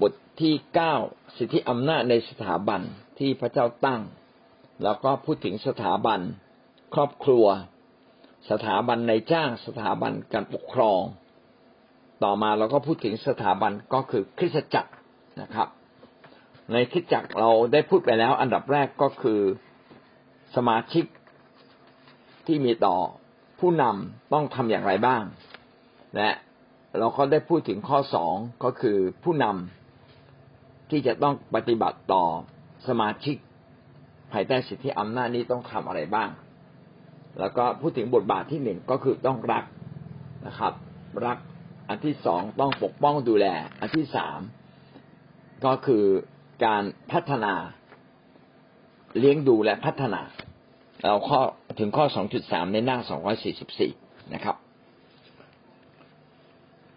บทที่เก้าสิทธิอำนาจในสถาบันที่พระเจ้าตั้ง แล้วก็พูดถึงสถาบัน ครอบครัว สถาบันในจ้างสถาบันการปกครอง ต่อมาเราก็พูดถึงสถาบันก็คือคริสตจักรนะครับ ในคริสตจักรเราได้พูดไปแล้ว อันดับแรกก็คือสมาชิกที่มีต่อผู้นำต้องทำอย่างไรบ้าง และ เราก็ได้พูดถึงข้อสองก็คือผู้นำที่จะต้องปฏิบัติต่อสมาชิก ภายใต้สิทธิอำนาจนี้ต้องทำอะไรบ้าง แล้วก็พูดถึงบทบาทที่หนึ่งก็คือต้องรักนะครับ รักอันที่สองต้องปกป้องดูแล อันที่สามก็คือการพัฒนาเลี้ยงดูและพัฒนา เราข้อถึงข้อสองจุดสามในหน้าสองร้อยสี่สิบสี่นะครับ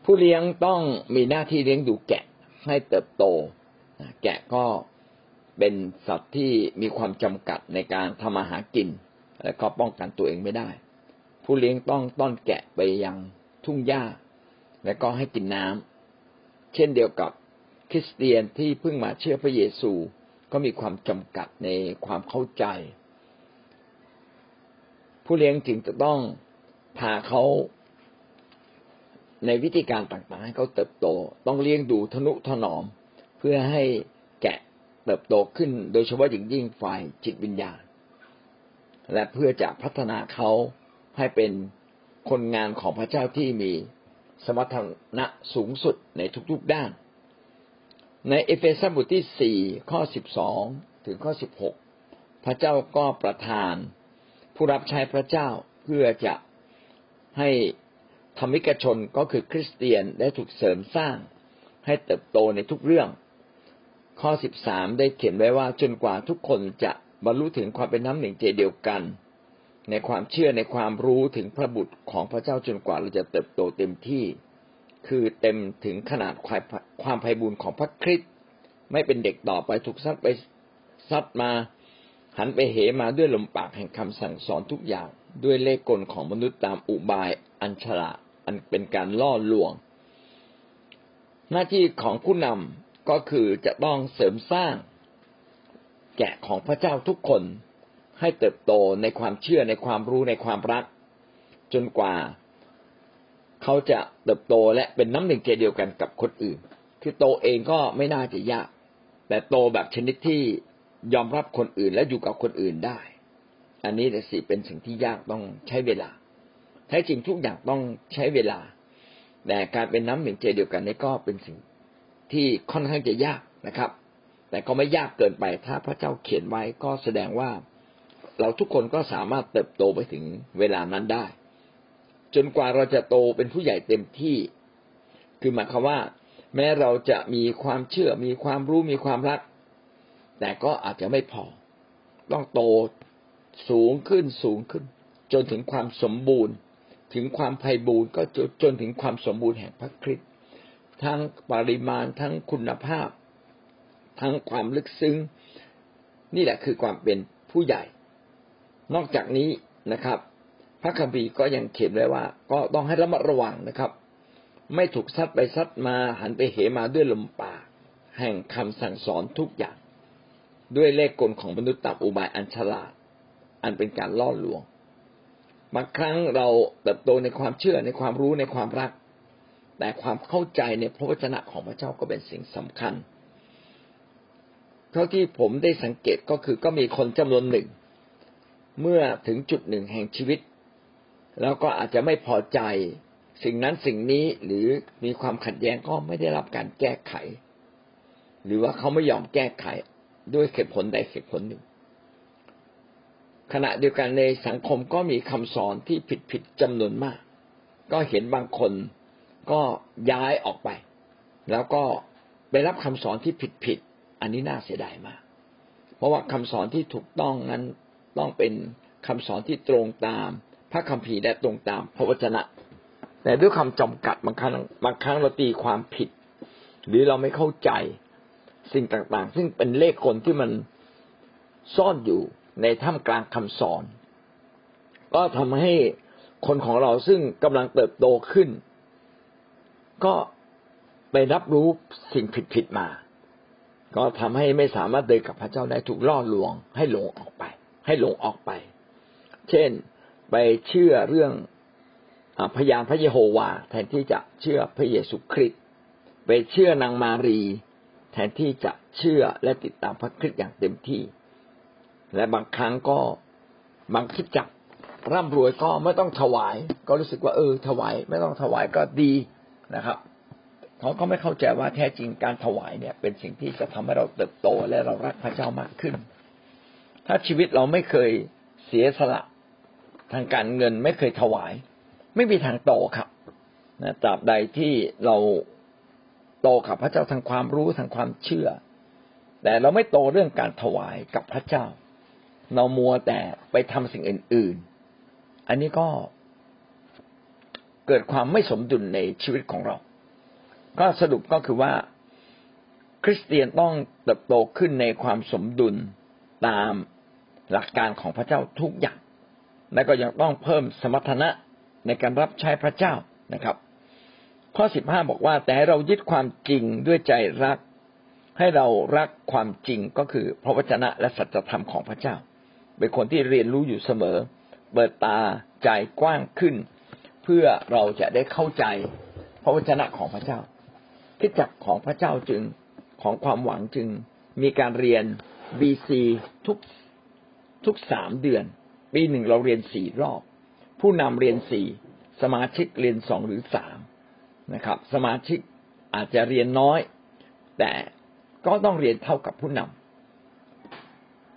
ผู้เลี้ยงต้องมีหน้าที่เลี้ยงดูแกะให้เติบโต แกะก็เป็นสัตว์ที่มีความจำกัดในการทำอาหารกิน และก็ป้องกันตัวเองไม่ได้ ผู้เลี้ยงต้องต้อนแกะไปยังทุ่งหญ้า และก็ให้กินน้ำเช่นเดียวกับคริสเตียนที่เพิ่งมาเชื่อพระเยซูก็มีความจำกัดในความเข้าใจ ผู้เลี้ยงจึงจะต้องพาเขา ในวิธีการต่างๆ ให้เขาเติบโต ต้องเลี้ยงดูทนุถนอม เพื่อให้แกะเติบโตขึ้น โดยเฉพาะอย่างยิ่งฝ่ายจิตวิญญาณ และเพื่อจะพัฒนาเขาให้เป็นคนงานของพระเจ้าที่มีสมรรถนะสูงสุดในทุกๆด้าน ในเอเฟซัสบทที่สี่ข้อสิบสองถึงข้อสิบหกพระเจ้าก็ประทาน ผู้รับใช้พระเจ้าเพื่อจะให้ ธรรมิกชนก็คือคริสเตียนได้ถูกเสริมสร้างให้เติบโตในทุกเรื่อง ข้อสิบสามได้เขียนไว้ว่าจนกว่าทุกคนจะบรรลุถึงความเป็นน้ำหนึ่งใจเดียวกัน ในความเชื่อในความรู้ถึงพระบุตรของพระเจ้าจนกว่าเราจะเติบโตเต็มที่ คือเต็มถึงขนาดความไพ่บุญของพระคริสต์ไม่เป็นเด็กต่อไปถูกซัดไปซัดมาหันไปเหมาด้วยลมปากแห่งคำสั่งสอนทุกอย่างด้วยเลขกลของมนุษย์ตามอุบายอันฉลาด อันเป็นการล่อลวง หน้าที่ของผู้นำก็คือจะต้องเสริมสร้าง แกะของพระเจ้าทุกคนให้เติบโตในความเชื่อในความรู้ในความรัก จนกว่า เขาจะเติบโตและเป็นน้ำหนึ่งใจเดียวกันกับคนอื่น คือโตเองก็ไม่น่าจะยาก แต่โตแบบชนิดที่ยอมรับคนอื่นและอยู่กับคนอื่นได้ อันนี้แต่สิเป็นสิ่งที่ยากต้องใช้เวลา แท้จริงทุกอย่างต้องใช้เวลา แต่การเป็นน้ำหนึ่งใจเดียวกันนี่ก็เป็นสิ่งที่ค่อนข้างจะยากนะครับ แต่ก็ไม่ยากเกินไป ถ้าพระเจ้าเขียนไว้ก็แสดงว่าเราทุกคนก็สามารถเติบโตไปถึงเวลานั้นได้ จนกว่าเราจะโตเป็นผู้ใหญ่เต็มที่ คือหมายความว่า แม้เราจะมีความเชื่อ มีความรู้มีความรัก แต่ก็อาจจะไม่พอ ต้องโตสูงขึ้นสูงขึ้น จนถึงความสมบูรณ์ ถึงความไพ่บูรณ์ก็จนถึงความสมบูรณ์แห่งพระคริสต์ทั้งปริมาณทั้งคุณภาพ ทั้งความลึกซึ้ง นี่แหละคือความเป็นผู้ใหญ่ นอกจากนี้นะครับ พระคัมภีร์ก็ยังเขียนไว้ว่า ก็ต้องให้ระมัดระวังนะครับ ไม่ถูกซัดไปซัดมาหันไปเหมาด้วยลมปากแห่งคำสั่งสอนทุกอย่าง ด้วยเลขกลของมนุษย์ตับอุบายอันฉลาด อันเป็นการล่อลวง บางครั้งเราเติบโตในความเชื่อในความรู้ในความรัก แต่ความเข้าใจในพระวจนะของพระเจ้าก็เป็นสิ่งสำคัญ เท่าที่ผมได้สังเกตก็คือก็มีคนจำนวนหนึ่ง เมื่อถึงจุดหนึ่งแห่งชีวิต แล้วก็อาจจะไม่พอใจ สิ่งนั้นสิ่งนี้หรือมีความขัดแย้งก็ไม่ได้รับการแก้ไข หรือว่าเขาไม่ยอมแก้ไขด้วยเหตุผลใดเหตุผลหนึ่ง ขณะเดียวกันในสังคมก็มีคำสอนที่ผิดผิดจำนวนมาก ก็เห็นบางคนก็ย้ายออกไป แล้วก็ไปรับคำสอนที่ผิดผิดอันนี้น่าเสียดายมาก เพราะว่าคำสอนที่ถูกต้องนั้นต้องเป็นคำสอนที่ตรงตาม พระคัมภีร์และตรงตามพระวจนะ แต่ด้วยคำจำกัดบางครั้งบางครั้งเราตีความผิด หรือเราไม่เข้าใจสิ่งต่างๆ ซึ่งเป็นเลขคนที่มันซ่อนอยู่ ในท่ามกลางคำสอน ก็ทำให้คนของเราซึ่งกำลังเติบโตขึ้น ก็ไปรับรู้สิ่งผิดๆมา ก็ทำให้ไม่สามารถเดินกับพระเจ้าได้ถูกล่อลวง ให้หลงออกไป ให้หลงออกไป เช่นไปเชื่อเรื่องพยานพระเยโฮวา แทนที่จะเชื่อพระเยซูคริสต์ไปเชื่อนางมารี แทนที่จะเชื่อและติดตามพระคริสต์อย่างเต็มที่ และบางครั้งก็บางคิดจักร่ำรวยก็ไม่ต้องถวาย ก็รู้สึกว่าเออ ถวาย ไม่ต้องถวายก็ดีนะครับเขาก็ไม่เข้าใจว่าแท้จริงการถวายเนี่ย เป็นสิ่งที่จะทำให้เราเติบโตและเรารักพระเจ้ามากขึ้น ถ้าชีวิตเราไม่เคยเสียสละทางการเงินไม่เคยถวาย ไม่มีทางโตครับนะตราบใดที่เราโตกับพระเจ้าทางความรู้ทางความเชื่อ แต่เราไม่โตเรื่องการถวายกับพระเจ้า เรามัวแต่ไปทำสิ่งอื่น ๆ อันนี้ก็เกิดความไม่สมดุลในชีวิตของเรา ก็สรุปก็คือว่า คริสเตียนต้องเติบโตขึ้นในความสมดุลตามหลักการของพระเจ้าทุกอย่าง และก็ยังต้องเพิ่มสมรรถนะในการรับใช้พระเจ้านะครับ ข้อสิบห้าบอกว่า แต่เรายึดความจริงด้วยใจรัก ให้เรารักความจริงก็คือพระวจนะและสัจธรรมของพระเจ้า เป็นคนที่เรียนรู้อยู่เสมอ เปิดตาใจกว้างขึ้น เพื่อเราจะได้เข้าใจพระวจนะของพระเจ้าคิดจักของพระเจ้าจึงของความหวังจึงมีการเรียนบีซีทุกทุกสามเดือน ปีหนึ่งเราเรียนสี่รอบ ผู้นำเรียนสี่สมาชิกเรียนสองหรือสามนะครับ สมาชิกอาจจะเรียนน้อย แต่ก็ต้องเรียนเท่ากับผู้นำ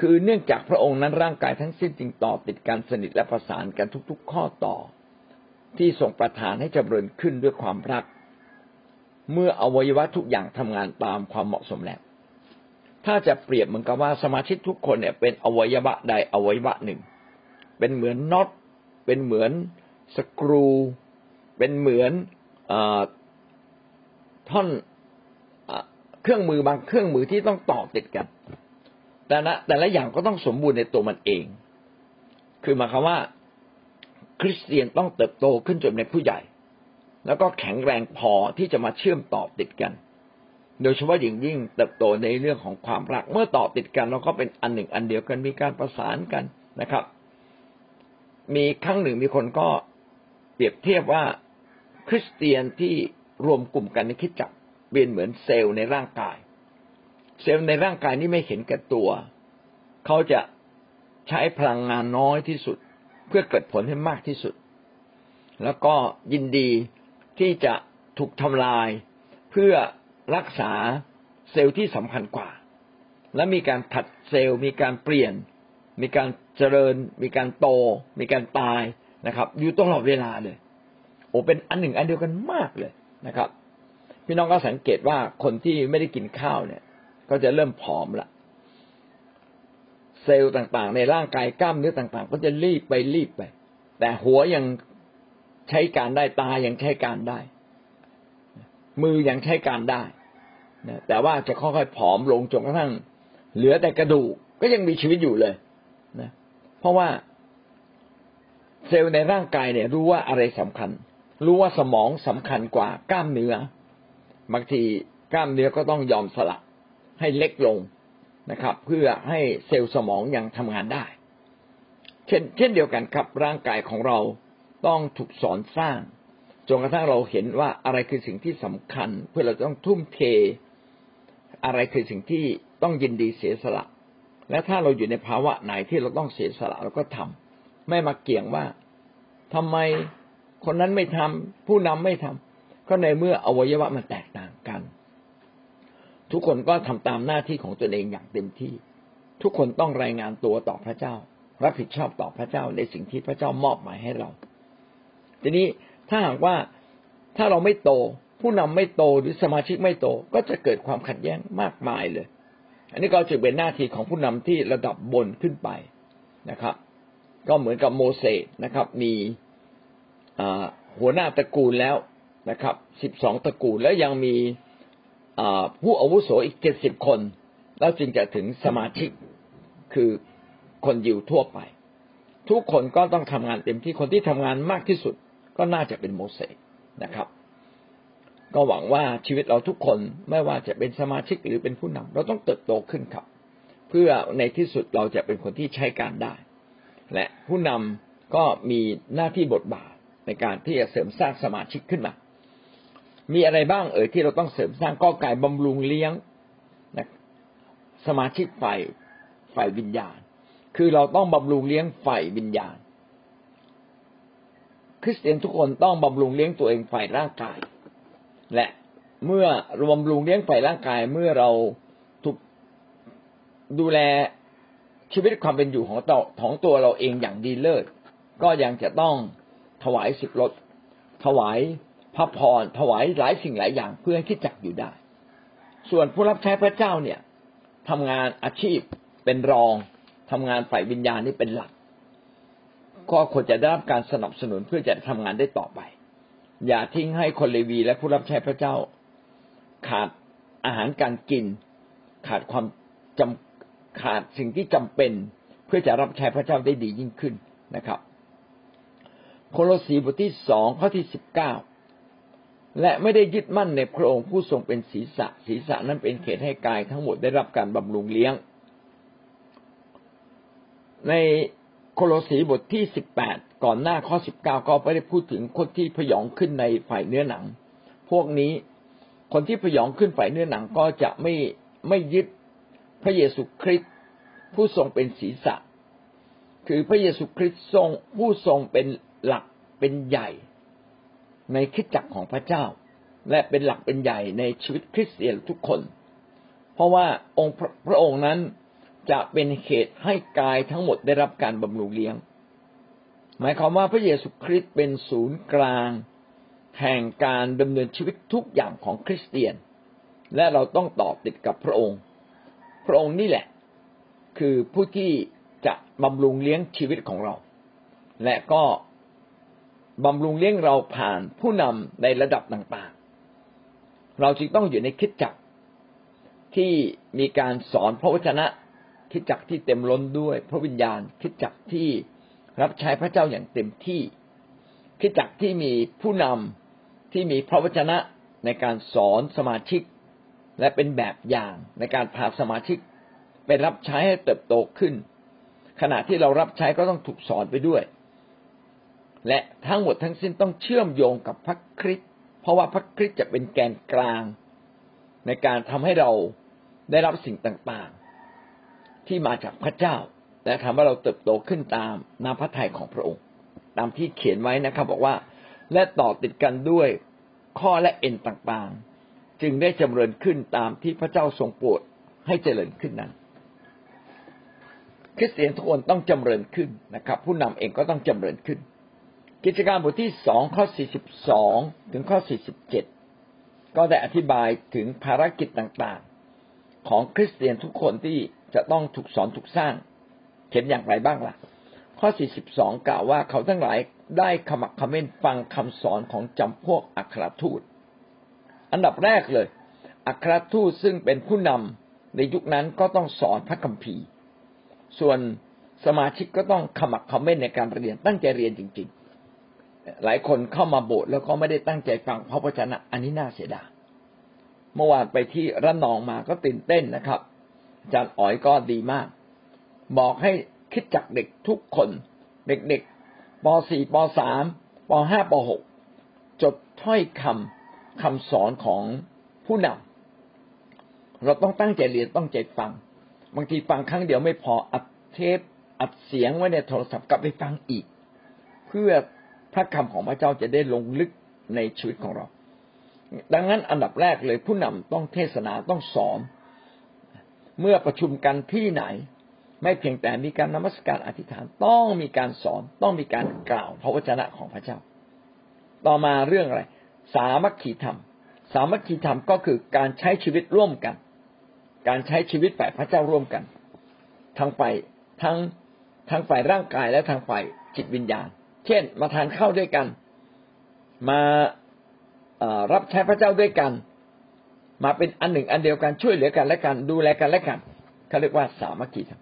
คือเนื่องจากพระองค์นั้นร่างกายทั้งสิ้นจึงต่อติดกันสนิทและประสานกันทุก ๆ ข้อต่อ ที่ส่งประทานให้จำเริญขึ้นด้วยความรัก เมื่ออวัยวะทุกอย่างทำงานตามความเหมาะสมแล้วถ้าจะเปรียบเหมือนกับว่าสมาชิกทุกคนเนี่ย เป็นอวัยวะใดอวัยวะหนึ่ง เป็นเหมือนน็อตเป็นเหมือนสกรู เป็นเหมือนอท่อนเครื่องมือบางเครื่องมือที่ต้องต่อติดกัน แต่ละแต่ละอย่างก็ต้องสมบูรณ์ในตัวมันเอง คือหมายความว่า คริสเตียนต้องเติบโตขึ้นจนเป็นผู้ใหญ่ แล้วก็แข็งแรงพอที่จะมาเชื่อมต่อติดกัน โดยเฉพาะอย่างยิ่งเติบโตในเรื่องของความรัก เมื่อต่อติดกันเราก็เป็นอันหนึ่งอันเดียวกันมีการประสานกันนะครับ มีครั้งหนึ่งมีคนก็เปรียบเทียบว่าคริสเตียนที่รวมกลุ่มกันในคิดจักเป็นเหมือนเซลล์ในร่างกาย เซลล์ในร่างกายนี้ไม่เห็นแก่ตัว เขาจะใช้พลังงานน้อยที่สุด เพื่อเกิดผลให้มากที่สุด แล้วก็ยินดีที่จะถูกทำลายเพื่อรักษาเซลล์ที่สำคัญกว่า และมีการผัดเซลล์ มีการเปลี่ยน มีการเจริญ มีการโต มีการตายนะครับ อยู่ตลอดเวลาเลย โอ้เป็นอันหนึ่งอันเดียวกันมากเลยนะครับ พี่น้องก็สังเกตว่าคนที่ไม่ได้กินข้าวเนี่ย ก็จะเริ่มผอมละเซลล์ต่างๆ ในร่างกายกล้ามเนื้อต่าง ๆ ก็จะรีบไปรีบไป แต่หัวยังใช้การได้ตายังใช้การได้ มือยังใช้การได้แต่ว่าจะค่อยๆผอมลงจนกระทั่ง เหลือแต่กระดูกก็ยังมีชีวิตอยู่เลยนะเพราะว่าเซลล์ในร่างกายเนี่ย รู้ว่าอะไรสำคัญ รู้ว่าสมองสำคัญกว่ากล้ามเนื้อบางทีกล้ามเนื้อก็ต้องยอมสละ ให้เล็กลงนะครับ เพื่อให้เซลล์สมองยังทำงานได้ เช่น เช่นเดียวกันครับร่างกายของเราต้องถูกสอนสร้างจนกระทั่งเราเห็นว่าอะไรคือสิ่งที่สำคัญ เพื่อเราต้องทุ่มเท อะไรคือสิ่งที่ต้องยินดีเสียสละ และถ้าเราอยู่ในภาวะไหนที่เราต้องเสียสละเราก็ทำไม่มาเกี่ยงว่าทำไมคนนั้นไม่ทำผู้นำไม่ทำก็ในเมื่ออวัยวะมันแตกต่างกัน ทุกคนก็ทำตามหน้าที่ของตนเองอย่างเต็มที่ ทุกคนต้องรายงานตัวต่อพระเจ้า รับผิดชอบต่อพระเจ้าในสิ่งที่พระเจ้ามอบหมายให้เรา ทีนี้ถ้าหากว่าถ้าเราไม่โต ผู้นำไม่โตหรือสมาชิกไม่โตก็จะเกิดความขัดแย้งมากมายเลย อันนี้ก็จะเป็นหน้าที่ของผู้นำที่ระดับบนขึ้นไปนะครับ ก็เหมือนกับโมเสสนะครับ มีหัวหน้าตระกูลแล้วนะครับสิบสองตระกูลแล้วยังมี ผู้อาวุโสอีกเจ็ดสิบคน แล้วจึงจะถึงสมาชิกคือคนยิวทั่วไป ทุกคนก็ต้องทำงานเต็มที่คนที่ทำงานมากที่สุดก็น่าจะเป็นโมเสสนะครับ ก็หวังว่าชีวิตเราทุกคนไม่ว่าจะเป็นสมาชิกหรือเป็นผู้นำเราต้องเติบโตขึ้นครับ เพื่อในที่สุดเราจะเป็นคนที่ใช้การได้ และผู้นำก็มีหน้าที่บทบาทในการที่จะเสริมสร้างสมาชิกขึ้นมา มีอะไรบ้างเอ่ยที่เราต้องเสริมสร้างก็ไกายบำรุงเลี้ยงนะสมาชิกฝ่ายฝ่ายวิญญาณ คือเราต้องบำรุงเลี้ยงฝ่ายวิญญาณ คริสเตียนทุกคนต้องบำรุงเลี้ยงตัวเองฝ่ายร่างกาย และเมื่อรวมรุงเลี้ยงฝ่ายร่างกายเมื่อเราถูกดูแลชีวิตความเป็นอยู่ของตัวของตัวเราเองอย่างดีเลิศก็ยังจะต้องถวายสิบรถถวาย พระพรถวายหลายสิ่งหลายอย่างเพื่อให้คิดจักอยู่ได้ ส่วนผู้รับใช้พระเจ้าเนี่ยทำงานอาชีพเป็นรองทำงานฝ่ายวิญญาณนี่เป็นหลัก ก็ควรจะได้รับการสนับสนุนเพื่อจะทำงานได้ต่อไป อย่าทิ้งให้คนเลวีและผู้รับใช้พระเจ้า ขาดอาหารการกิน ขาดความจำขาดสิ่งที่จำเป็นเพื่อจะรับใช้พระเจ้าได้ดียิ่งขึ้นนะครับ โคโลสีบทที่สองข้อที่สิบเก้า และไม่ได้ยึดมั่นในพระองค์ผู้ทรงเป็นศีรษะ ศีรษะนั้นเป็นเขตให้กายทั้งหมดได้รับการบำรุงเลี้ยง ในโคโลสีบทที่สิบแปดก่อนหน้าข้อสิบเก้าก็ไม่ได้พูดถึงคนที่พยองขึ้นในฝ่ายเนื้อหนัง พวกนี้คนที่พยองขึ้นฝ่ายเนื้อหนังก็จะไม่ไม่ยึดพระเยซูคริสต์ผู้ทรงเป็นศีรษะ คือพระเยซูคริสต์ทรงผู้ทรงเป็นหลักเป็นใหญ่ ในคิดจักของพระเจ้า และเป็นหลักเป็นใหญ่ในชีวิตคริสเตียนทุกคน เพราะว่าองค์พระองค์นั้นจะเป็นเหตุให้กายทั้งหมดได้รับการบำรุงเลี้ยง หมายความว่าพระเยซูคริสต์เป็นศูนย์กลาง แห่งการดำเนินชีวิตทุกอย่างของคริสเตียน และเราต้องต่อติดกับพระองค์ พระองค์นี่แหละ คือผู้ที่จะบำรุงเลี้ยงชีวิตของเรา และก็ บำรุงเลี้ยงเราผ่านผู้นำในระดับต่างๆ เราจึงต้องอยู่ในคิดจักที่มีการสอนพระวจนะ คิดจักที่เต็มล้นด้วย พระวิญญาณคิดจักที่รับใช้พระเจ้าอย่างเต็มที่ คิดจักที่มีผู้นำที่มีพระวจนะในการสอนสมาชิก และเป็นแบบอย่างในการพาสมาชิกไปรับใช้ให้เติบโตขึ้น ขณะที่เรารับใช้ก็ต้องถูกสอนไปด้วย และทั้งหมดทั้งสิ้นต้องเชื่อมโยงกับพระคริสต์เพราะว่าพระคริสต์จะเป็นแกนกลาง ในการทำให้เราได้รับสิ่งต่างๆ ที่มาจากพระเจ้า และทำให้เราเติบโตขึ้นตามน้ำพระทัยของพระองค์ ตามที่เขียนไว้นะครับ บอกว่าและต่อติดกันด้วยข้อและเอ็นต่างๆ จึงได้จำเริญขึ้นตามที่พระเจ้าทรงโปรดให้เจริญขึ้นนั้นคริสเตียนทุกคนต้องจำเริญขึ้นนะครับ ผู้นำเองก็ต้องจำเริญขึ้น กิจการบทที่สองข้อสี่สิบสองถึงข้อสี่สิบเจ็ดก็ได้อธิบายถึงภารกิจต่างๆ ของคริสเตียนทุกคนที่จะต้องถูกสอนถูกสร้างเขียนอย่างไรบ้างล่ะ ข้อสี่สิบสองกล่าวว่าเขาทั้งหลายได้ขมักขม้นฟังคำสอนของจำพวกอัครทูต อันดับแรกเลย อัครทูตซึ่งเป็นผู้นำในยุคนั้นก็ต้องสอนพระคัมภีร์ ส่วนสมาชิกก็ต้องขมักขม้นในการเรียนตั้งใจเรียนจริง หลายคนเข้ามาโบสถ์แล้วก็ไม่ได้ตั้งใจฟังพระวจนะ อันนี้น่าเสียดายเมื่อวานไปที่ระนองมาก็ตื่นเต้นนะครับอาจารย์อ๋อยก็ดีมาก บอกให้คิดจักเด็กทุกคน เด็กๆป .4 ป .3 ป .5 ป .6 จดถ้อยคำคำสอนของผู้นำเราต้องตั้งใจเรียนต้องใจฟัง บางทีฟังครั้งเดียวไม่พออัดเทปอัดเสียงไว้ในโทรศัพท์กลับไปฟังอีก เพื่อ พระคำของพระเจ้าจะได้ลงลึกในชีวิตของเรา ดังนั้นอันดับแรกเลยผู้นำต้องเทศนาต้องสอน เมื่อประชุมกันที่ไหน ไม่เพียงแต่มีการนมัสการอธิษฐานต้องมีการสอนต้องมีการกล่าวพระวจนะของพระเจ้า ต่อมาเรื่องอะไร สามัคคีธรรม สามัคคีธรรมก็คือการใช้ชีวิตร่วมกัน การใช้ชีวิตฝ่ายพระเจ้าร่วมกัน ทั้งฝ่ายทั้งทั้งฝ่ายร่างกายและทางฝ่ายจิตวิญญาณ เช่น มาทานข้าวด้วยกัน มารับใช้พระเจ้าด้วยกัน มาเป็นอันหนึ่งอันเดียวกันช่วยเหลือกันและกัน ดูแลกันและกันเขาเรียกว่าสามัคคีธรรม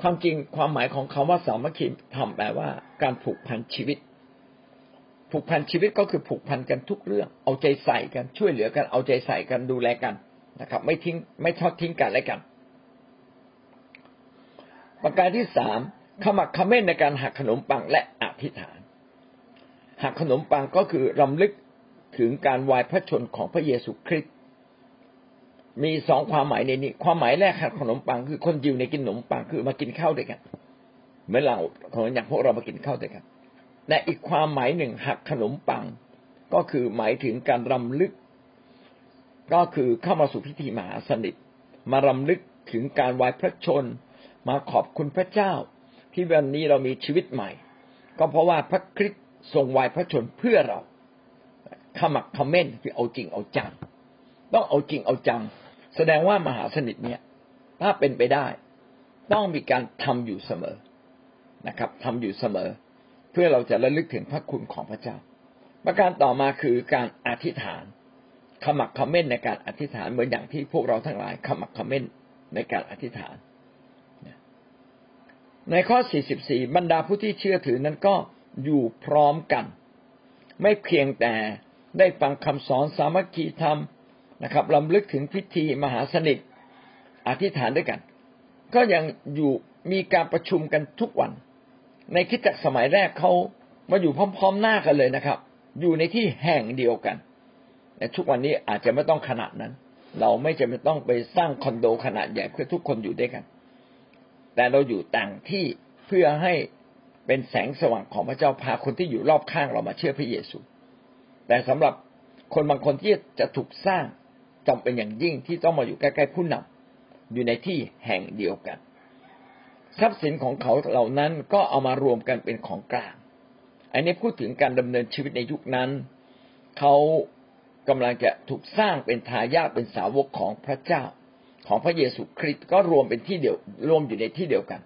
ความจริงความหมายของคาว่าสามัคคีธรรมแปลว่า การผูกพันชีวิต ผูกพันชีวิตก็คือผูกพันกันทุกเรื่อง เอาใจใส่กันช่วยเหลือกันเอาใจใส่กันดูแลกันนะครับ ไม่ทิ้งไม่ทอดทิ้งกันและกัน ประการที่สาม ขมักขม้นในการหักขนมปังและอธิษฐาน หักขนมปังก็คือรำลึกถึงการวายพระชนของพระเยซูคริสต์มีสองความหมายในนี้ ความหมายแรกหักขนมปังคือคนยิวในกินขนมปังคือมากินข้าวด้วยกันเหมือนเราของอย่างพวกเรามากินข้าวด้วยกันและอีกความหมายหนึ่งหักขนมปัง ก็คือหมายถึงการรำลึก ก็คือเข้ามาสู่พิธีมหาสนิทมารำลึกถึงการวายพระชน มาขอบคุณพระเจ้า ที่วันนี้เรามีชีวิตใหม่ ก็เพราะว่าพระคริสต์ทรงวายพระชนเพื่อเราขมักขม้นคือเอาจริงเอาจัง ต้องเอาจริงเอาจัง แสดงว่ามหาสนิทเนี่ยถ้าเป็นไปได้ ต้องมีการทำอยู่เสมอนะครับทำอยู่เสมอ เพื่อเราจะระลึกถึงพระคุณของพระเจ้า ประการต่อมาคือการอธิษฐานขมักขม้นในการอธิษฐานเหมือนอย่างที่พวกเราทั้งหลายขมักขม้นในการอธิษฐาน ในข้อ 44 บรรดาผู้ที่เชื่อถือนั้นก็อยู่พร้อมกัน ไม่เพียงแต่ได้ฟังคำสอนสามัคคีธรรมนะครับลำลึกถึงพิธีมหาสนิทอธิษฐานด้วยกัน ก็ยังอยู่มีการประชุมกันทุกวัน ในคิดจักสมัยแรกเขามาอยู่พร้อม ๆ หน้ากันเลยนะครับ อยู่ในที่แห่งเดียวกัน แต่ทุกวันนี้อาจจะไม่ต้องขนาดนั้น เราไม่จำเป็นต้องไปสร้างคอนโดขนาดใหญ่เพื่อทุกคนอยู่ด้วยกัน แต่เราอยู่ต่างที่เพื่อให้เป็นแสงสว่างของพระเจ้าพาคนที่อยู่รอบข้างเรามาเชื่อพระเยซู แต่สำหรับคนบางคนที่จะถูกสร้างจำเป็นอย่างยิ่งที่ต้องมาอยู่ใกล้ๆผู้นำอยู่ในที่แห่งเดียวกัน ทรัพย์สินของเขาเหล่านั้นก็เอามารวมกันเป็นของกลาง อันนี้พูดถึงการดำเนินชีวิตในยุคนั้น เขากำลังจะถูกสร้างเป็นทายาทเป็นสาวกของพระเจ้า ของพระเยซูคริสต์ก็รวมเป็นที่เดียวรวมอยู่ในที่เดียวกัน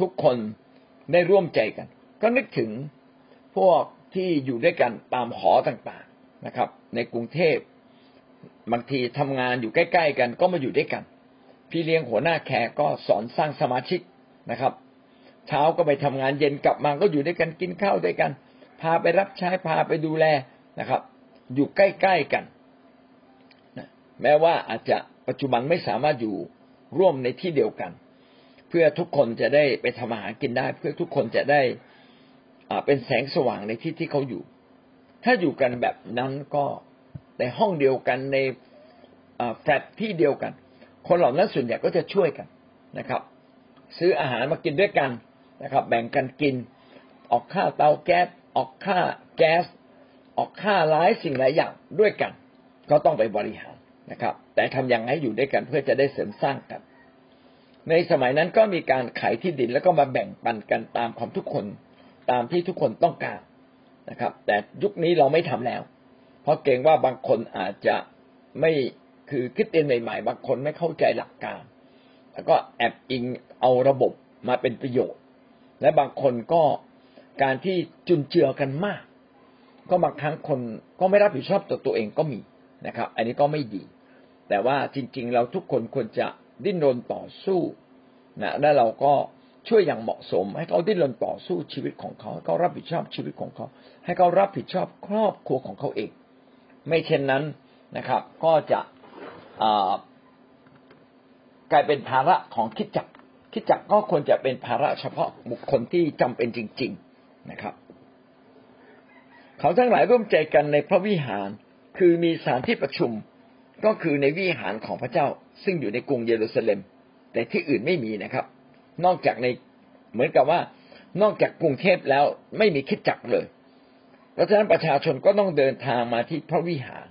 ทุกคนได้ร่วมใจกัน ก็นึกถึงพวกที่อยู่ด้วยกันตามหอต่างๆนะครับ ในกรุงเทพบางทีทำงานอยู่ใกล้ ๆ กันก็มาอยู่ด้วยกัน พี่เลี้ยงหัวหน้าแขกก็สอนสร้างสมาชิกนะครับ เช้าก็ไปทำงานเย็นกลับมาก็อยู่ด้วยกันกินข้าวด้วยกัน พาไปรับใช้พาไปดูแลนะครับ อยู่ใกล้ ๆ กันแม้ว่าอาจจะ ปัจจุบันไม่สามารถอยู่ร่วมในที่เดียวกัน เพื่อทุกคนจะได้ไปทำอาหารกินได้ เพื่อทุกคนจะได้เป็นแสงสว่างในที่ที่เขาอยู่ ถ้าอยู่กันแบบนั้นก็ในห้องเดียวกันในแฟลตที่เดียวกัน คนเหล่านั้นส่วนใหญ่ก็จะช่วยกันนะครับ ซื้ออาหารมากินด้วยกันนะครับ แบ่งกันกิน ออกค่าเตาแก๊สออกค่าแก๊สออกค่าหลายสิ่งหลายอย่างด้วยกัน ก็ต้องไปบริหาร นะครับ แต่ทำอย่างไรอยู่ด้วยกันเพื่อจะได้เสริมสร้างกัน ในสมัยนั้นก็มีการขายที่ดินแล้วก็มาแบ่งปันกันตามความทุกคนตามที่ทุกคนต้องการนะครับ แต่ยุคนี้เราไม่ทำแล้ว เพราะเกรงว่าบางคนอาจจะไม่คือคิดเองใหม่ๆบางคนไม่เข้าใจหลักการ แล้วก็แอบอิงเอาระบบมาเป็นประโยชน์ และบางคนก็การที่จุนเจือกันมาก ก็บางครั้งคนก็ไม่รับผิดชอบต่อตัวเองก็มีนะครับ อันนี้ก็ไม่ดี แต่ว่าจริง ๆ เราทุกคนควรจะดิ้นรนต่อสู้นะและเราก็ช่วยอย่างเหมาะสม ให้เขาดิ้นรนต่อสู้ชีวิตของเขาให้เขารับผิดชอบชีวิตของเขา ให้เขารับผิดชอบครอบครัวของเขาเอง ไม่เช่นนั้นนะครับ ก็จะกลายเป็นภาระของคิดจักคิดจักก็ควรจะเป็นภาระเฉพาะบุคคลที่จำเป็นจริง ๆนะครับ เขาทั้งหลายร่วมใจกันในพระวิหาร คือมีสถานที่ประชุม ก็คือในวิหารของพระเจ้าซึ่งอยู่ในกรุงเยรูซาเล็ม แต่ที่อื่นไม่มีนะครับ นอกจากในเหมือนกับว่านอกจากกรุงเทพแล้วไม่มีคิดจักเลยเพราะฉะนั้นประชาชนก็ต้องเดินทางมาที่พระวิหาร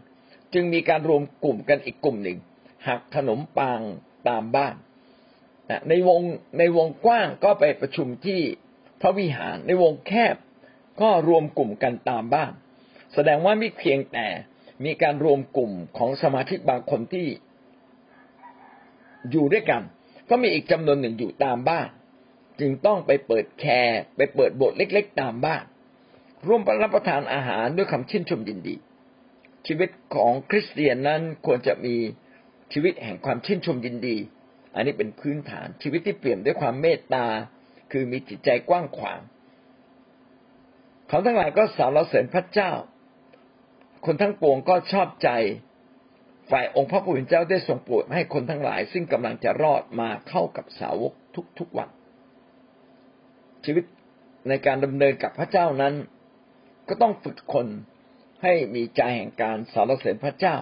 จึงมีการรวมกลุ่มกันอีกกลุ่มหนึ่งหักขนมปังตามบ้านในวงในวงกว้างก็ไปประชุมที่พระวิหาร ในวงแคบก็รวมกลุ่มกันตามบ้าน แสดงว่าไม่เพียงแต่ มีการรวมกลุ่มของสมาชิกบางคนที่อยู่ด้วยกัน ก็มีอีกจำนวนหนึ่งอยู่ตามบ้าน จึงต้องไปเปิดแคร์ไปเปิดโบสถ์เล็ก ๆ ตามบ้าน ร่วมรับประทานอาหารด้วยคำชื่นชมยินดี ชีวิตของคริสเตียนนั้นควรจะมีชีวิตแห่งความชื่นชมยินดี อันนี้เป็นพื้นฐานชีวิตที่เปลี่ยนด้วยความเมตตา คือมีจิตใจกว้างขวาง เขาทั้งหลายก็สรรเสริญพระเจ้า คนทั้งปวงก็ชอบใจ ฝ่ายองค์พระผู้เป็นเจ้าได้ทรงโปรดให้คนทั้งหลาย ซึ่งกำลังจะรอดมาเข้ากับสาวกทุกๆวัน ชีวิตในการดำเนินกับพระเจ้านั้น ก็ต้องฝึกคนให้มีใจแห่งการสรรเสริญพระเจ้า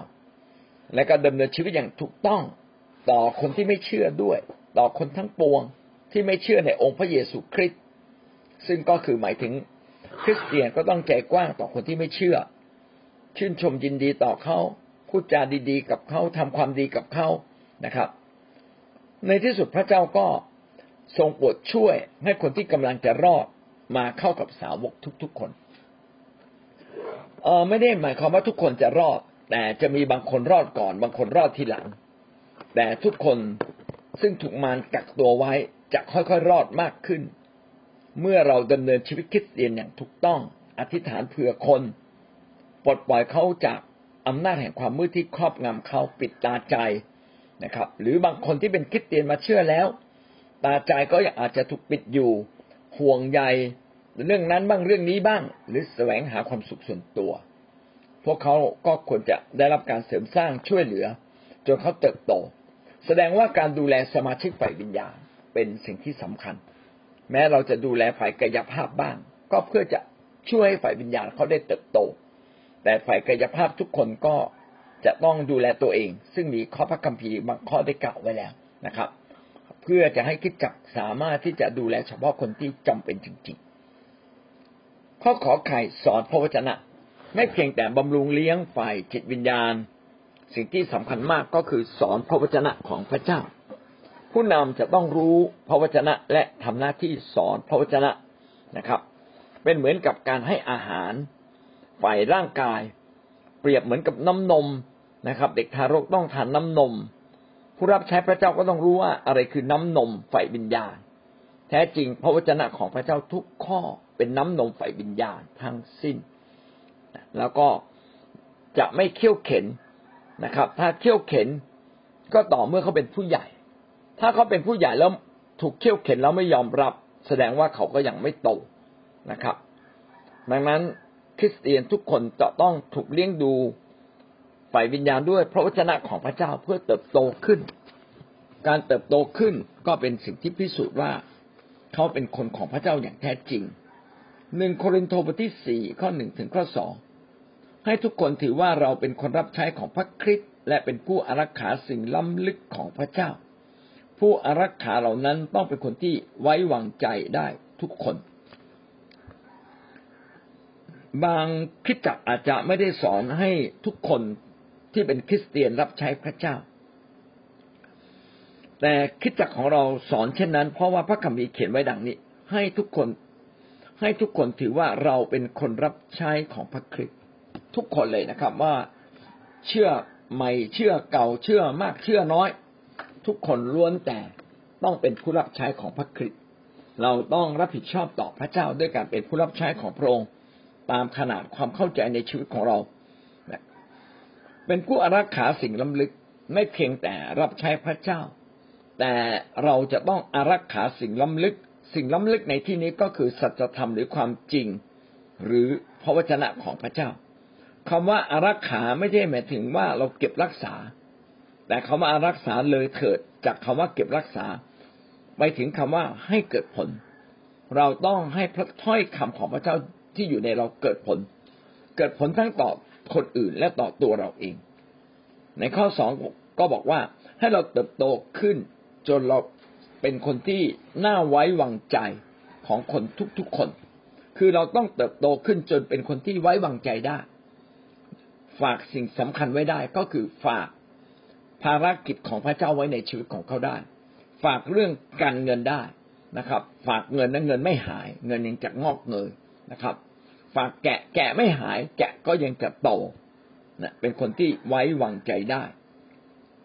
และก็ดำเนินชีวิตอย่างถูกต้องต่อคนที่ไม่เชื่อด้วย ต่อคนทั้งปวงที่ไม่เชื่อในองค์พระเยซูคริสต์ซึ่งก็คือหมายถึงคริสเตียนก็ต้องใจกว้างต่อคนที่ไม่เชื่อ ชื่นชมยินดีต่อเขาพูดจาดีๆ กับเขาทำความดีกับเขานะครับ ในที่สุดพระเจ้าก็ทรงโปรดช่วยให้คนที่กำลังจะรอดมาเข้ากับสาวกทุกๆคนเออไม่ได้หมายความว่าทุกคนจะรอด แต่จะมีบางคนรอดก่อน บางคนรอดทีหลัง แต่ทุกคนซึ่งถูกมารกักตัวไว้จะค่อยๆรอดมากขึ้น เมื่อเราดำเนินชีวิตคริสเตียนอย่างถูกต้อง อธิษฐานเผื่อคน ปลดปล่อยเขาจากอำนาจแห่งความมืดที่ครอบงำเขาปิดตาใจนะครับ หรือบางคนที่เป็นคริสเตียนมาเชื่อแล้ว ตาใจก็ยังอาจจะถูกปิดอยู่ห่วงใยเรื่องนั้นบ้างเรื่องนี้บ้าง หรือแสวงหาความสุขส่วนตัว พวกเขาก็ควรจะได้รับการเสริมสร้างช่วยเหลือจนเขาเติบโต แสดงว่าการดูแลสมาชิกฝ่ายวิญญาณเป็นสิ่งที่สำคัญ แม้เราจะดูแลฝ่ายกายภาพบ้าง ก็เพื่อจะช่วยให้ฝ่ายวิญญาณเขาได้เติบโต แต่ฝ่ายกายภาพทุกคนก็จะต้องดูแลตัวเอง ซึ่งมีข้อพระคัมภีร์บางข้อได้กล่าวไว้แล้วนะครับ เพื่อจะให้คิดจักสามารถที่จะดูแลเฉพาะคนที่จำเป็นจริงๆ ข้อขอไข่สอนพระวจนะ ไม่เพียงแต่บำรุงเลี้ยงฝ่ายจิตวิญญาณ สิ่งที่สำคัญมากก็คือสอนพระวจนะของพระเจ้า ผู้นำจะต้องรู้พระวจนะและทำหน้าที่สอนพระวจนะนะครับ เป็นเหมือนกับการให้อาหาร ฝ่ายร่างกาย เปรียบเหมือนกับน้ำนมนะครับ เด็กทารกต้องทานน้านม ผู้รับใช้พระเจ้าก็ต้องรู้ว่าอะไรคือน้านมฝ่ายวิญญาณ แท้จริงพระวจนะของพระเจ้าทุกข้อเป็นน้านมฝ่ายวิญญาณทั้งสิ้น แล้วก็จะไม่เคี่ยวเข็นนะครับ ถ้าเคี่ยวเข็นก็ต่อเมื่อเขาเป็นผู้ใหญ่ ถ้าเขาเป็นผู้ใหญ่แล้วถูกเขี่ยวเข็นแล้วไม่ยอมรับ แสดงว่าเขาก็ยังไม่โตนะครับ ดังนั้น คริสเตียนทุกคนจะต้องถูกเลี้ยงดูฝ่ายวิญญาณด้วยพระวจนะของพระเจ้าเพื่อเติบโตขึ้น การเติบโตขึ้นก็เป็นสิ่งที่พิสูจน์ว่าเขาเป็นคนของพระเจ้าอย่างแท้จริงหนึ่งโครินธ์บทที่สี่ข้อหนึ่งถึงข้อสองให้ทุกคนถือว่าเราเป็นคนรับใช้ของพระคริสต์และเป็นผู้อารักขาสิ่งล้ำลึกของพระเจ้า ผู้อารักขาเหล่านั้นต้องเป็นคนที่ไว้วางใจได้ทุกคน บางคิดจักอาจจะไม่ได้สอนให้ทุกคนที่เป็นคริสเตียนรับใช้พระเจ้า แต่คิดจักของเราสอนเช่นนั้น เพราะว่าพระคัมภีร์เขียนไว้ดังนี้ ให้ทุกคนให้ทุกคนถือว่าเราเป็นคนรับใช้ของพระคริสต์ทุกคนเลยนะครับว่าเชื่อใหม่เชื่อเก่าเชื่อมากเชื่อน้อย ทุกคนล้วนแต่ต้องเป็นผู้รับใช้ของพระคริสต์เราต้องรับผิดชอบต่อพระเจ้าด้วยการเป็นผู้รับใช้ของพระองค์ ตามขนาดความเข้าใจในชีวิตของเรา เป็นผู้อารักขาสิ่งล้ำลึกไม่เพียงแต่รับใช้พระเจ้า แต่เราจะต้องอารักขาสิ่งล้ำลึก สิ่งล้ำลึกในที่นี้ก็คือสัจธรรมหรือความจริง หรือพระวจนะของพระเจ้าคำว่าอารักขาไม่ใช่หมายถึงว่าเราเก็บรักษา แต่คำว่าอารักษาเลยเถิด จากคำว่าเก็บรักษา ไปถึงคำว่าให้เกิดผล เราต้องให้พระถ้อยคำของพระเจ้า ที่อยู่ในเราเกิดผล เกิดผลทั้งต่อคนอื่นและต่อตัวเราเอง ในข้อสองก็บอกว่าให้เราเติบโตขึ้น จนเราเป็นคนที่น่าไว้วางใจของคนทุกๆคน คือเราต้องเติบโตขึ้นจนเป็นคนที่ไว้วางใจได้ ฝากสิ่งสำคัญไว้ได้ก็คือฝากภารกิจของพระเจ้าไว้ในชีวิตของเขาได้ ฝากเรื่องการเงินได้นะครับ ฝากเงินนั้นเงินไม่หาย เงินยังจะงอกเงย นะครับ ฝากแกะแกะไม่หาย แกะก็ยังจะโตนะเป็นคนที่ไว้วางใจได้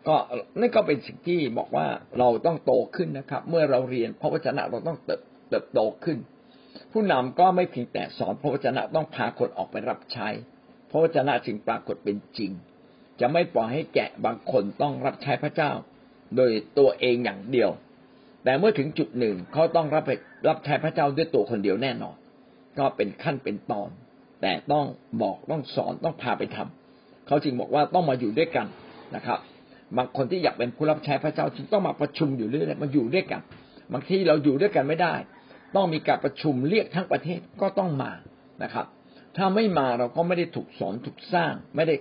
ก็นั่นก็เป็นสิ่งที่บอกว่าเราต้องโตขึ้นนะครับ เมื่อเราเรียนพระวจนะเราต้องเติบเติบโตขึ้น ผู้นำก็ไม่เพียงแต่สอนพระวจนะต้องพาคนออกไปรับใช้ พระวจนะจึงปรากฏเป็นจริง จะไม่ปล่อยให้แกะบางคนต้องรับใช้พระเจ้า โดยตัวเองอย่างเดียว แต่เมื่อถึงจุดหนึ่งเขาต้องรับรับใช้พระเจ้าด้วยตัวคนเดียวแน่นอน ก็เป็นขั้นเป็นตอน แต่ต้องบอกต้องสอนต้องพาไปทำเขาจึงบอกว่าต้องมาอยู่ด้วยกันนะครับบางคนที่อยากเป็นผู้รับใช้พระเจ้าจึงต้องมาประชุมอยู่เรื่อยๆมาอยู่ด้วยกัน บางที่เราอยู่ด้วยกันไม่ได้ ต้องมีการประชุมเรียกทั้งประเทศก็ต้องมานะครับ ถ้าไม่มาเราก็ไม่ได้ถูกสอนถูกสร้าง ไม่ได้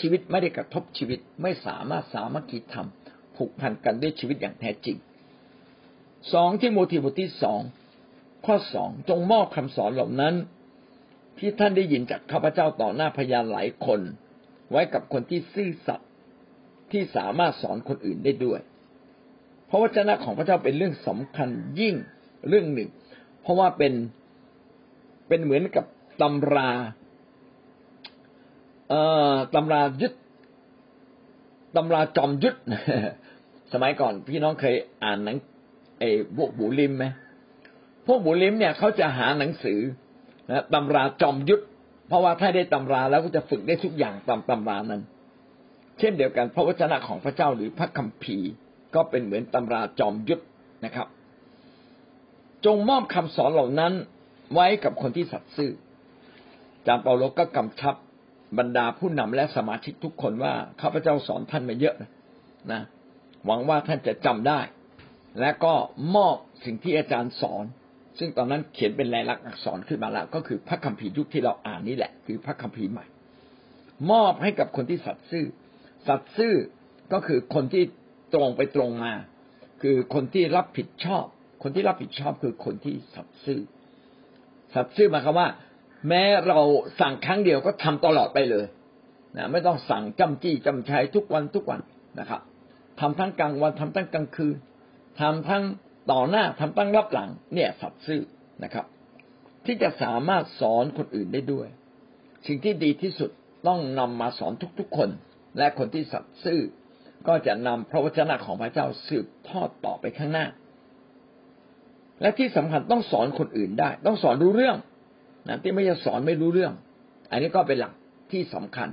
ชีวิตไม่ได้กระทบชีวิต ไม่สามารถสามัคคีธรรมผูกพันกันด้วยชีวิตอย่างแท้จริงสองที่โมทีบทที่สอง ข้อสองจงมอบคำสอนเหล่านั้น ที่ท่านได้ยินจากข้าพเจ้าต่อหน้าพยานหลายคน ไว้กับคนที่ซื่อสัตย์ที่สามารถสอนคนอื่นได้ด้วย เพราะวจนะของพระเจ้าเป็นเรื่องสำคัญยิ่งเรื่องหนึ่ง เพราะว่าเป็นเป็นเหมือนกับตำราเอ่อตำรายุทธตำราจอมยุทธสมัยก่อนพี่น้องเคยอ่านหนังไอ้พวกบูลิมไหม พวกบูลิมเนี่ยเขาจะหาหนังสือนะตำราจอมยุทธเพราะว่าถ้าได้ตำราแล้วก็จะฝึกได้ทุกอย่างตามตำรานั้น เช่นเดียวกันพระวจนะของพระเจ้าหรือพระคัมภีร์ก็เป็นเหมือนตำราจอมยุทธนะครับ จงมอบคำสอนเหล่านั้นไว้กับคนที่สัตย์ซื่อจารย์เปาโลก็กำชับบรรดาผู้นำและสมาชิกทุกคนว่าข้าพเจ้าสอนท่านมาเยอะนะ หวังว่าท่านจะจำได้ และก็มอบสิ่งที่อาจารย์สอน ซึ่งตอนนั้นเขียนเป็นลายลักษณ์อักษรขึ้นมาแล้ว ก็คือพระคัมภีร์ยุคที่เราอ่านนี่แหละ คือพระคัมภีร์ใหม่ มอบให้กับคนที่สัตย์ซื่อ สัตย์ซื่อก็คือคนที่ตรงไปตรงมา คือคนที่รับผิดชอบ คนที่รับผิดชอบคือคนที่สัตย์ซื่อ สัตย์ซื่อหมายความว่า แม้เราสั่งครั้งเดียวก็ทำตลอดไปเลยนะไม่ต้องสั่งจำจี้จำชัยทุกวันทุกวันนะครับทำทั้งกลางวันทำทั้งกลางคืนทำทั้ง ต่อหน้าทำตั้งรับหลัง เนี่ยสัตย์ซื่อนะครับ ที่จะสามารถสอนคนอื่นได้ด้วย สิ่งที่ดีที่สุดต้องนำมาสอนทุกๆคน และคนที่สัตย์ซื่อ ก็จะนำพระวจนะของพระเจ้าสืบทอดต่อไปข้างหน้า และที่สำคัญต้องสอนคนอื่นได้ ต้องสอนรู้เรื่องนะที่ไม่จะสอนไม่รู้เรื่อง อันนี้ก็เป็นหลักที่สำคัญ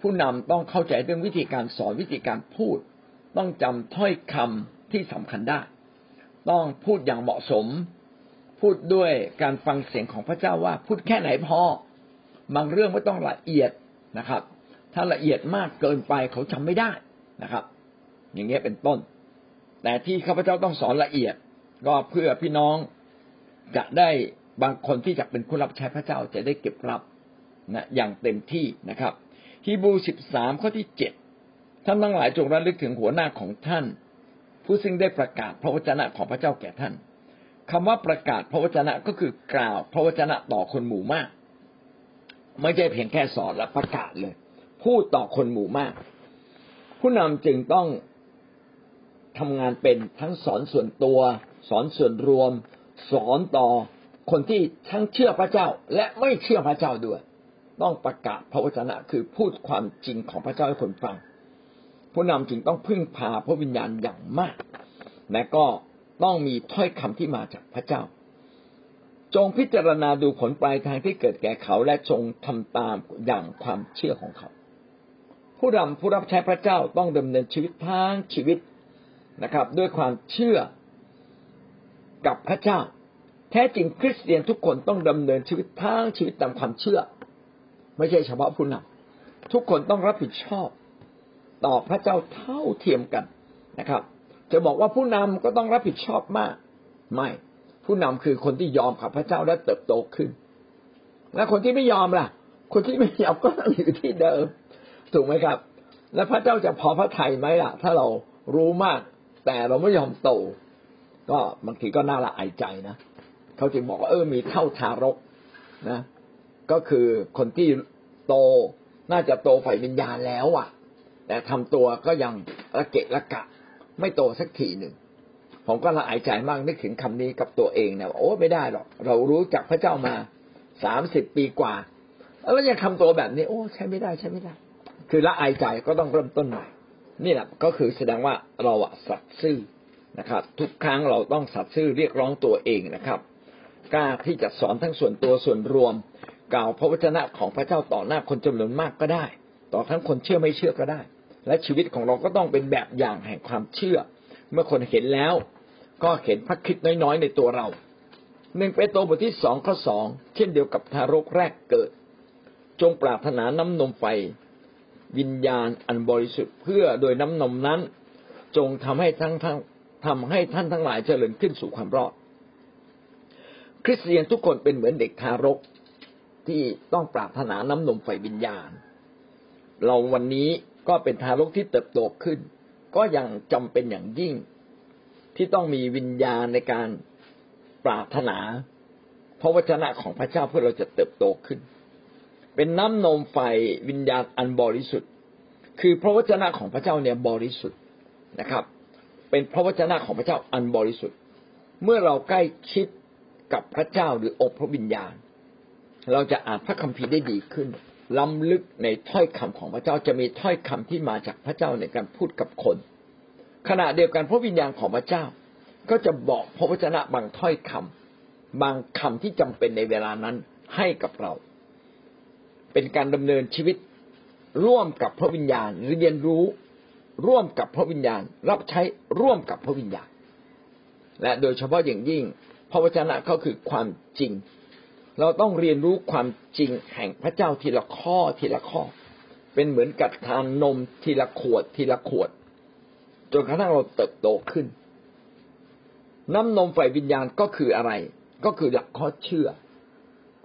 ผู้นำต้องเข้าใจเรื่องวิธีการสอนวิธีการพูด ต้องจำถ้อยคำที่สำคัญได้ ต้องพูดอย่างเหมาะสม พูดด้วยการฟังเสียงของพระเจ้าว่า พูดแค่ไหนพอบางเรื่องไม่ต้องละเอียดนะครับ ถ้าละเอียดมากเกินไปเขาจำไม่ได้นะครับ อย่างเงี้ยเป็นต้น แต่ที่ข้าพเจ้าต้องสอนละเอียด ก็เพื่อพี่น้องจะได้บางคนที่จะเป็นผู้รับใช้พระเจ้าจะได้เก็บรับนะอย่างเต็มที่นะครับฮีบูสิบสามข้อที่เจ็ดท่านทั้งหลายจงระลึกถึงหัวหน้าของท่าน ผู้ซึ่งได้ประกาศพระวจนะของพระเจ้าแก่ท่านคำว่าประกาศพระวจนะก็คือกล่าวพระวจนะต่อคนหมู่มาก ไม่ใช่เพียงแค่สอนและประกาศเลย พูดต่อคนหมู่มาก ผู้นำจึงต้องทำงานเป็นทั้งสอนส่วนตัว สอนส่วนรวม สอนต่อคนที่ทั้งเชื่อพระเจ้าและไม่เชื่อพระเจ้าด้วย ต้องประกาศพระวจนะคือพูดความจริงของพระเจ้าให้คนฟัง ผู้นำจึงต้องพึ่งพาพระวิญญาณอย่างมาก และก็ต้องมีถ้อยคำที่มาจากพระเจ้า จงพิจารณาดูผลปลายทางที่เกิดแก่เขา และจงทำตามอย่างความเชื่อของเขา ผู้นำผู้รับใช้พระเจ้าต้องดำเนินชีวิตทั้งชีวิตนะครับ ด้วยความเชื่อกับพระเจ้า แท้จริงคริสเตียนทุกคนต้องดำเนินชีวิตทั้งชีวิตตามความเชื่อ ไม่ใช่เฉพาะผู้นำทุกคนต้องรับผิดชอบ ต่อพระเจ้าเท่าเทียมกันนะครับ จะบอกว่าผู้นำก็ต้องรับผิดชอบมาก ไม่ ผู้นำคือคนที่ยอมกับพระเจ้าและเติบโตขึ้น และคนที่ไม่ยอมล่ะ คนที่ไม่ยอมก็ต้องอยู่ที่เดิม ถูกไหมครับ และพระเจ้าจะพอพระทัยไหมล่ะ ถ้าเรารู้มาก แต่เราไม่ยอมโต ก็บางทีก็น่าละอายใจนะเขาจึงบอกว่าเออมีเท่าทารกนะ ก็คือคนที่โตน่าจะโตฝ่ายวิญญาณแล้วอะ แต่ทำตัวก็ยังระเกะระกะ ไม่โตสักทีหนึ่งผมก็ละอายใจมากนึกถึงคำนี้กับตัวเองนะโอ้ไม่ได้หรอก เรารู้จักพระเจ้ามาสามสิบปีกว่า แล้วยังทำตัวแบบนี้ โอ้ใช่ไม่ได้ใช่ไม่ได้ คือละอายใจก็ต้องเริ่มต้นใหม่ นี่แหละก็คือแสดงว่าเราอะสัตย์ซื่อนะครับ ทุกครั้งเราต้องสัตย์ซื่อเรียกร้องตัวเองนะครับกล้าที่จะสอนทั้งส่วนตัวส่วนรวม กล่าวพระวจนะของพระเจ้าต่อหน้าคนจำนวนมากก็ได้ ต่อทั้งคนเชื่อไม่เชื่อก็ได้ และชีวิตของเราก็ต้องเป็นแบบอย่างแห่งความเชื่อ เมื่อคนเห็นแล้ว ก็เห็นพระคิดน้อยๆ ในตัวเราหนึ่งเปโตรบทที่สองข้อสองเช่นเดียวกับทารกแรกเกิด จงปรารถนาน้ำนมไฟ วิญญาณอันบริสุทธิ์เพื่อโดยน้ำนมนั้น จงทำให้ทั้งทั้งทำให้ท่านทั้งหลายเจริญขึ้นสู่ความรอด คริสเตียนทุกคนเป็นเหมือนเด็กทารกที่ต้องปรารถนาน้ำนมไฟวิญญาณ เราวันนี้ ก็เป็นทารกที่เติบโตขึ้น ก็ยังจำเป็นอย่างยิ่ง ที่ต้องมีวิญญาณในการปรารถนาพระวจนะของพระเจ้าเพื่อเราจะเติบโตขึ้น เป็นน้ำนมไฟวิญญาณอันบริสุทธิ์ คือพระวจนะของพระเจ้าเนี่ยบริสุทธิ์นะครับ เป็นพระวจนะของพระเจ้าอันบริสุทธิ์ เมื่อเราใกล้ชิดกับพระเจ้าหรือองค์พระวิญญาณ เราจะอ่านพระคัมภีร์ได้ดีขึ้น ล้ำลึกในถ้อยคำของพระเจ้าจะมีถ้อยคำที่มาจากพระเจ้าในการพูดกับคน ขณะเดียวกันพระวิญญาณของพระเจ้า ก็จะบอกพระวจนะบางถ้อยคำบางคำที่จำเป็นในเวลานั้นให้กับเรา เป็นการดำเนินชีวิต ร่วมกับพระวิญญาณเรียนรู้ ร่วมกับพระวิญญาณ รับใช้ร่วมกับพระวิญญาณ และโดยเฉพาะอย่างยิ่ง พระวจนะก็คือความจริง เราต้องเรียนรู้ความจริงแห่งพระเจ้าทีละข้อทีละข้อ เป็นเหมือนกับทานนมทีละขวดทีละขวดจนกระทั่งเราเติบโตขึ้น น้ำนมฝ่ายวิญญาณก็คืออะไร ก็คือหลักข้อเชื่อ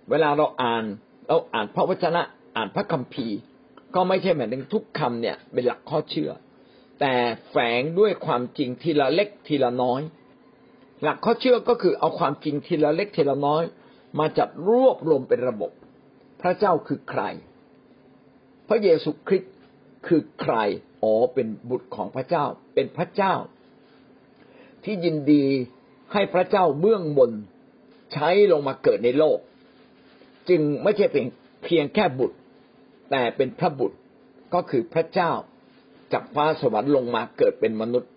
เวลาเราอ่านเราอ่านพระวจนะอ่านพระคัมภีร์ ก็ไม่ใช่หมายถึงทุกคำเนี่ย เป็นหลักข้อเชื่อ แต่แฝงด้วยความจริงทีละเล็กทีละน้อย หลักข้อเชื่อก็คือเอาความจริงทีละเล็กทีละน้อย มาจัดรวบรวมเป็นระบบ พระเจ้าคือใคร พระเยซูคริสต์คือใครอ๋อเป็นบุตรของพระเจ้า เป็นพระเจ้า ที่ยินดีให้พระเจ้าเบื้องบนใช้ลงมาเกิดในโลก จึงไม่ใช่เป็นเพียงแค่บุตร แต่เป็นพระบุตรก็คือพระเจ้าจากฟ้าสวรรค์ลงมาเกิดเป็นมนุษย์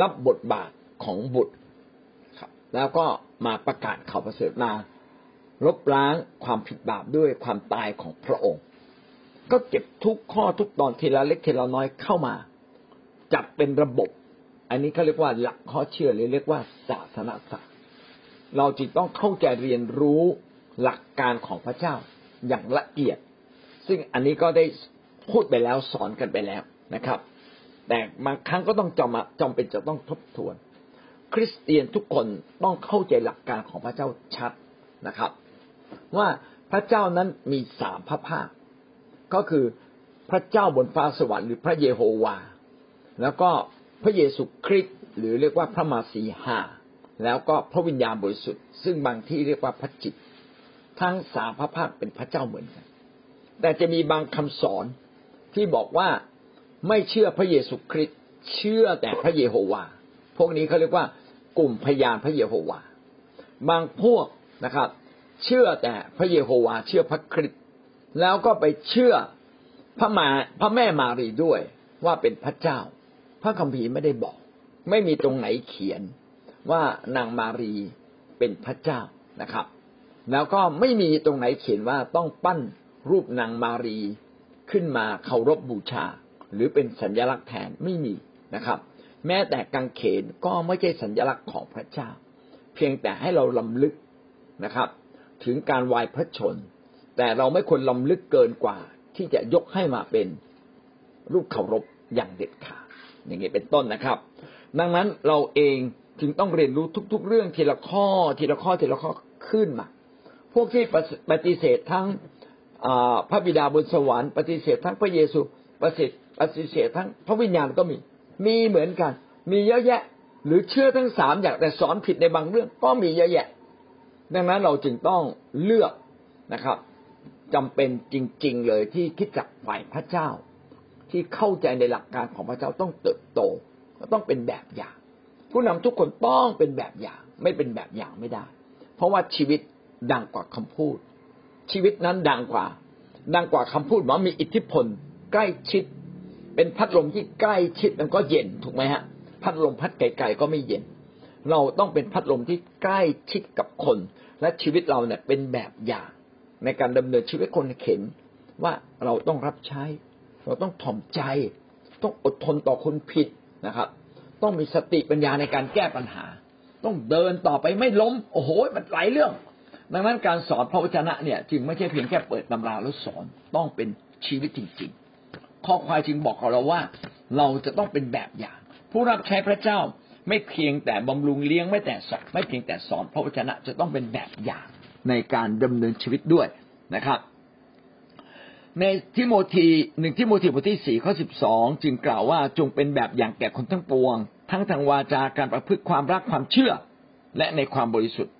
รับบทบาทของบุตรแล้วก็มาประกาศข่าวประเสริฐมา ลบล้างความผิดบาปด้วยความตายของพระองค์ ก็เก็บทุกข้อทุกตอนทีละเล็กทีละน้อยเข้ามา จัดเป็นระบบ อันนี้เขาเรียกว่าหลักข้อเชื่อหรือเรียกว่าศาสนาศาสตร์ เราจึงต้องเข้าใจเรียนรู้หลักการของพระเจ้าอย่างละเอียด ซึ่งอันนี้ก็ได้พูดไปแล้วสอนกันไปแล้วนะครับ แต่บางครั้งก็ต้องจำจำเป็นจะต้องทบทวน คริสเตียนทุกคนต้องเข้าใจหลักการของพระเจ้าชัดนะครับ ว่าพระเจ้านั้นมีสามพระภาค ก็คือพระเจ้าบนฟ้าสวรรค์หรือพระเยโฮวา แล้วก็พระเยซูคริสต์หรือเรียกว่าพระมาสีหาแล้วก็พระวิญญาณบริสุทธิ์ซึ่งบางที่เรียกว่าพระจิต ทั้งสามพระภาคเป็นพระเจ้าเหมือนกัน แต่จะมีบางคำสอนที่บอกว่าไม่เชื่อพระเยซูคริสต์เชื่อแต่พระเยโฮวา พวกนี้เขาเรียกว่ากลุ่มพยานพระเยโฮวา บางพวกนะครับ เชื่อแต่พระเยโฮวาเชื่อพระคริสต์แล้วก็ไปเชื่อพระมาพระแม่มารีด้วยว่าเป็นพระเจ้า พระคัมภีร์ไม่ได้บอก ไม่มีตรงไหนเขียนว่านางมารีเป็นพระเจ้านะครับ แล้วก็ไม่มีตรงไหนเขียนว่าต้องปั้นรูปนางมารีขึ้นมาเคารพบบูชา หรือเป็นสัญลักษณ์แทนไม่มีนะครับ แม้แต่กังเขนก็ไม่ใช่สัญลักษณ์ของพระเจ้า เพียงแต่ให้เราลำลึกนะครับ ถึงการวายพระชน แต่เราไม่ควรลำลึกเกินกว่า ที่จะยกให้มาเป็นรูปเคารพอย่างเด็ดขาดอย่างนี้เป็นต้นนะครับ ดังนั้นเราเองจึงต้องเรียนรู้ทุก ๆ เรื่องทีละข้อทีละข้อทีละข้อขึ้นมา พวกที่ปฏิเสธทั้งพระบิดาบนสวรรค์ปฏิเสธทั้งพระเยซูปฏิเสธปฏิเสธทั้งพระวิญญาณก็มี มีเหมือนกัน มีเยอะแยะ หรือเชื่อทั้งสามอย่างแต่สอนผิดในบางเรื่องก็มีเยอะแยะ ดังนั้นเราจึงต้องเลือกนะครับจำเป็นจริง ๆ เลยที่คิดจักฝ่ายพระเจ้า ที่เข้าใจในหลักการของพระเจ้าต้องเติบโตต้องเป็นแบบอย่าง ผู้นำทุกคนต้องเป็นแบบอย่าง ไม่เป็นแบบอย่างไม่ได้ เพราะว่าชีวิตดังกว่าคำพูด ชีวิตนั้นดังกว่า ดังกว่าคำพูดว่ามีอิทธิพล ใกล้ชิด เป็นพัดลมที่ใกล้ชิดมันก็เย็นถูกไหมฮะพัดลมพัดไกลๆก็ไม่เย็น เราต้องเป็นพัดลมที่ใกล้ชิดกับคน และชีวิตเราเนี่ยเป็นแบบอย่าง ในการดำเนินชีวิตคนเข็นว่าเราต้องรับใช้ เราต้องถ่อมใจ ต้องอดทนต่อคนผิดนะครับ ต้องมีสติปัญญาในการแก้ปัญหา ต้องเดินต่อไปไม่ล้ม โอ้โห มันหลายเรื่อง ดังนั้นการสอนพระวจนะเนี่ย จึงไม่ใช่เพียงแค่เปิดตำราแล้วสอนต้องเป็นชีวิตจริง ๆ ข้อควายจึงบอกกับเราว่า เราจะต้องเป็นแบบอย่าง ผู้รับใช้พระเจ้า ไม่เพียงแต่บำรุงเลี้ยงไม่แต่สอนไม่เพียงแต่สอนพระวจนะจะต้องเป็นแบบอย่างในการดำเนินชีวิตด้วยนะครับ ในทิโมธีหนึ่งทิโมธีบทที่สี่ข้อสิบสองจึงกล่าวว่าจงเป็นแบบอย่างแก่คนทั้งปวง ทั้งทางวาจาการประพฤติความรักความเชื่อ และในความบริสุทธิ์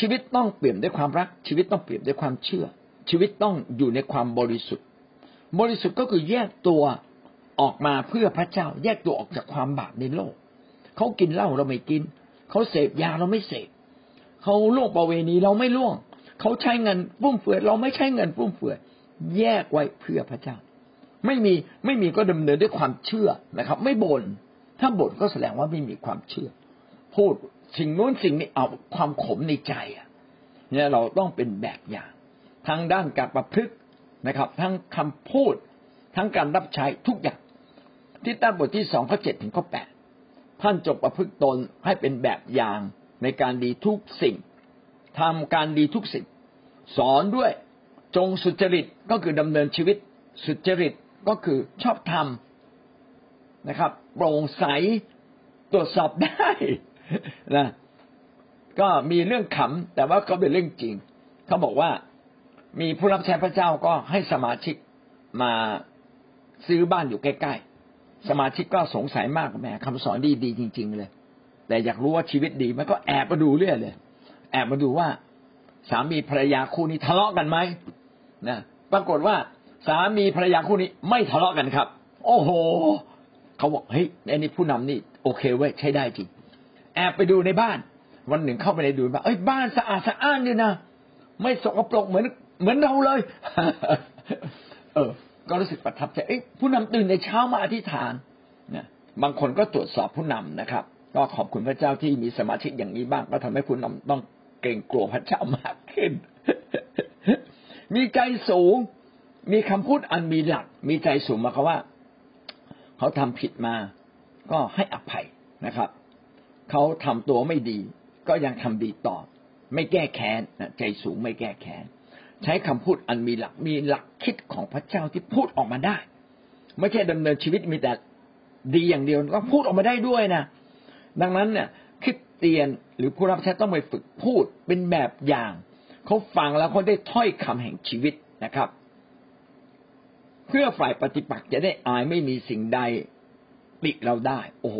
ชีวิตต้องเปลี่ยนด้วยความรัก ชีวิตต้องเปลี่ยนด้วยความเชื่อ ชีวิตต้องอยู่ในความบริสุทธิ์ บริสุทธิ์ก็คือแยกตัวออกมาเพื่อพระเจ้า แยกตัวออกจากความบาปในโลก เขากินเหล้าเราไม่กิน เขาเสพยาเราไม่เสพเขาล่วงประเวณีเราไม่ล่วง เขาใช้เงินฟุ่มเฟือยเราไม่ใช้เงินฟุ่มเฟือยแยกไว้เพื่อพระเจ้า ไม่มีไม่มีก็ดำเนินด้วยความเชื่อนะครับ ไม่บน่นถ้าบ่นก็แสดงว่าไม่มีความเชื่อ พูดสิ่งนู้นสิ่งนี้เอาความขมในใจอะเนี่ยเราต้องเป็นแบบอย่างทางด้านการประพฤตินะครับ ทั้งคำพูดทั้งการรับใช้ทุกอย่างที่ตั้งบทที่สองข้อเจ็ดถึงข้อแปด ท่านจงประพฤติตนให้เป็นแบบอย่างในการดีทุกสิ่งทำการดีทุกสิ่ง สอนด้วยจงสุจริตก็คือดำเนินชีวิต สุจริตก็คือชอบธรรมนะครับโปร่งใสตรวจสอบได้นะก็มีเรื่องขำแต่ว่าก็เป็นเรื่องจริง เขาบอกว่ามีผู้รับใช้พระเจ้าก็ให้สมาชิกมาซื้อบ้านอยู่ใกล้ๆ สมาชิกก็สงสัยมากแหมคำสอนดีดีจริง ๆ เลย แต่อยากรู้ว่าชีวิตดีมันก็แอบมาดูเรื่อยเลย แอบมาดูว่าสามีภรรยาคู่นี้ทะเลาะกันไหมนะปรากฏว่าสามีภรรยาคู่นี้ไม่ทะเลาะกันครับ โอ้โหเขาบอกเฮ้ยไอ้นี่ผู้นำนี่โอเคเว้ยใช้ได้จริง แอบไปดูในบ้าน วันหนึ่งเข้าไปในดูบ้านเอ้ยบ้านสะอาดสะอ้านดีนะไม่สกปรกเหมือนเหมือนเราเลย เออ ก็รู้สึกประทับใจผู้นำตื่นในเช้ามาอธิษฐานนะบางคนก็ตรวจสอบผู้นำนะครับ ก็ขอบคุณพระเจ้าที่มีสมาชิกอย่างนี้บ้างก็ทำให้ผู้นำต้องเกรงกลัวพระเจ้ามากขึ้น มีใจสูง มีคำพูดอันมีหลัก มีใจสูงมาคาว่า เขาทำผิดมา ก็ให้อภัยนะครับ เขาทำตัวไม่ดี ก็ยังทำดีต่อ ไม่แก้แค้นใจสูงไม่แก้แค้น ใช้คำพูดอันมีหลักมีหลักคิดของพระเจ้าที่พูดออกมาได้ ไม่ใช่ดำเนินชีวิตมีแต่ดีอย่างเดียวก็พูดออกมาได้ด้วยนะ ดังนั้นเนี่ยคริสเตียนหรือผู้รับใช้ต้องไปฝึกพูดเป็นแบบอย่างเขาฟังแล้วเขาได้ถ้อยคำแห่งชีวิตนะครับ เพื่อฝ่ายปฏิปักษ์จะได้อายไม่มีสิ่งใดติเราได้ โอ้โห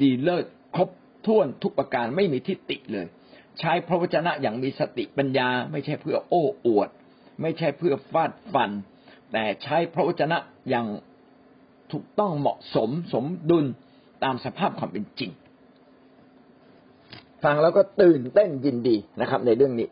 ดีเลิศครบถ้วนทุกประการไม่มีที่ติเลย ใช้พระวจนะอย่างมีสติปัญญา ไม่ใช่เพื่อโอ้อวด ไม่ใช่เพื่อฟาดฟัน แต่ใช้พระวจนะอย่างถูกต้องเหมาะสมสมดุลตามสภาพความเป็นจริง ฟังแล้วก็ตื่นเต้นยินดีนะครับ ในเรื่องนี้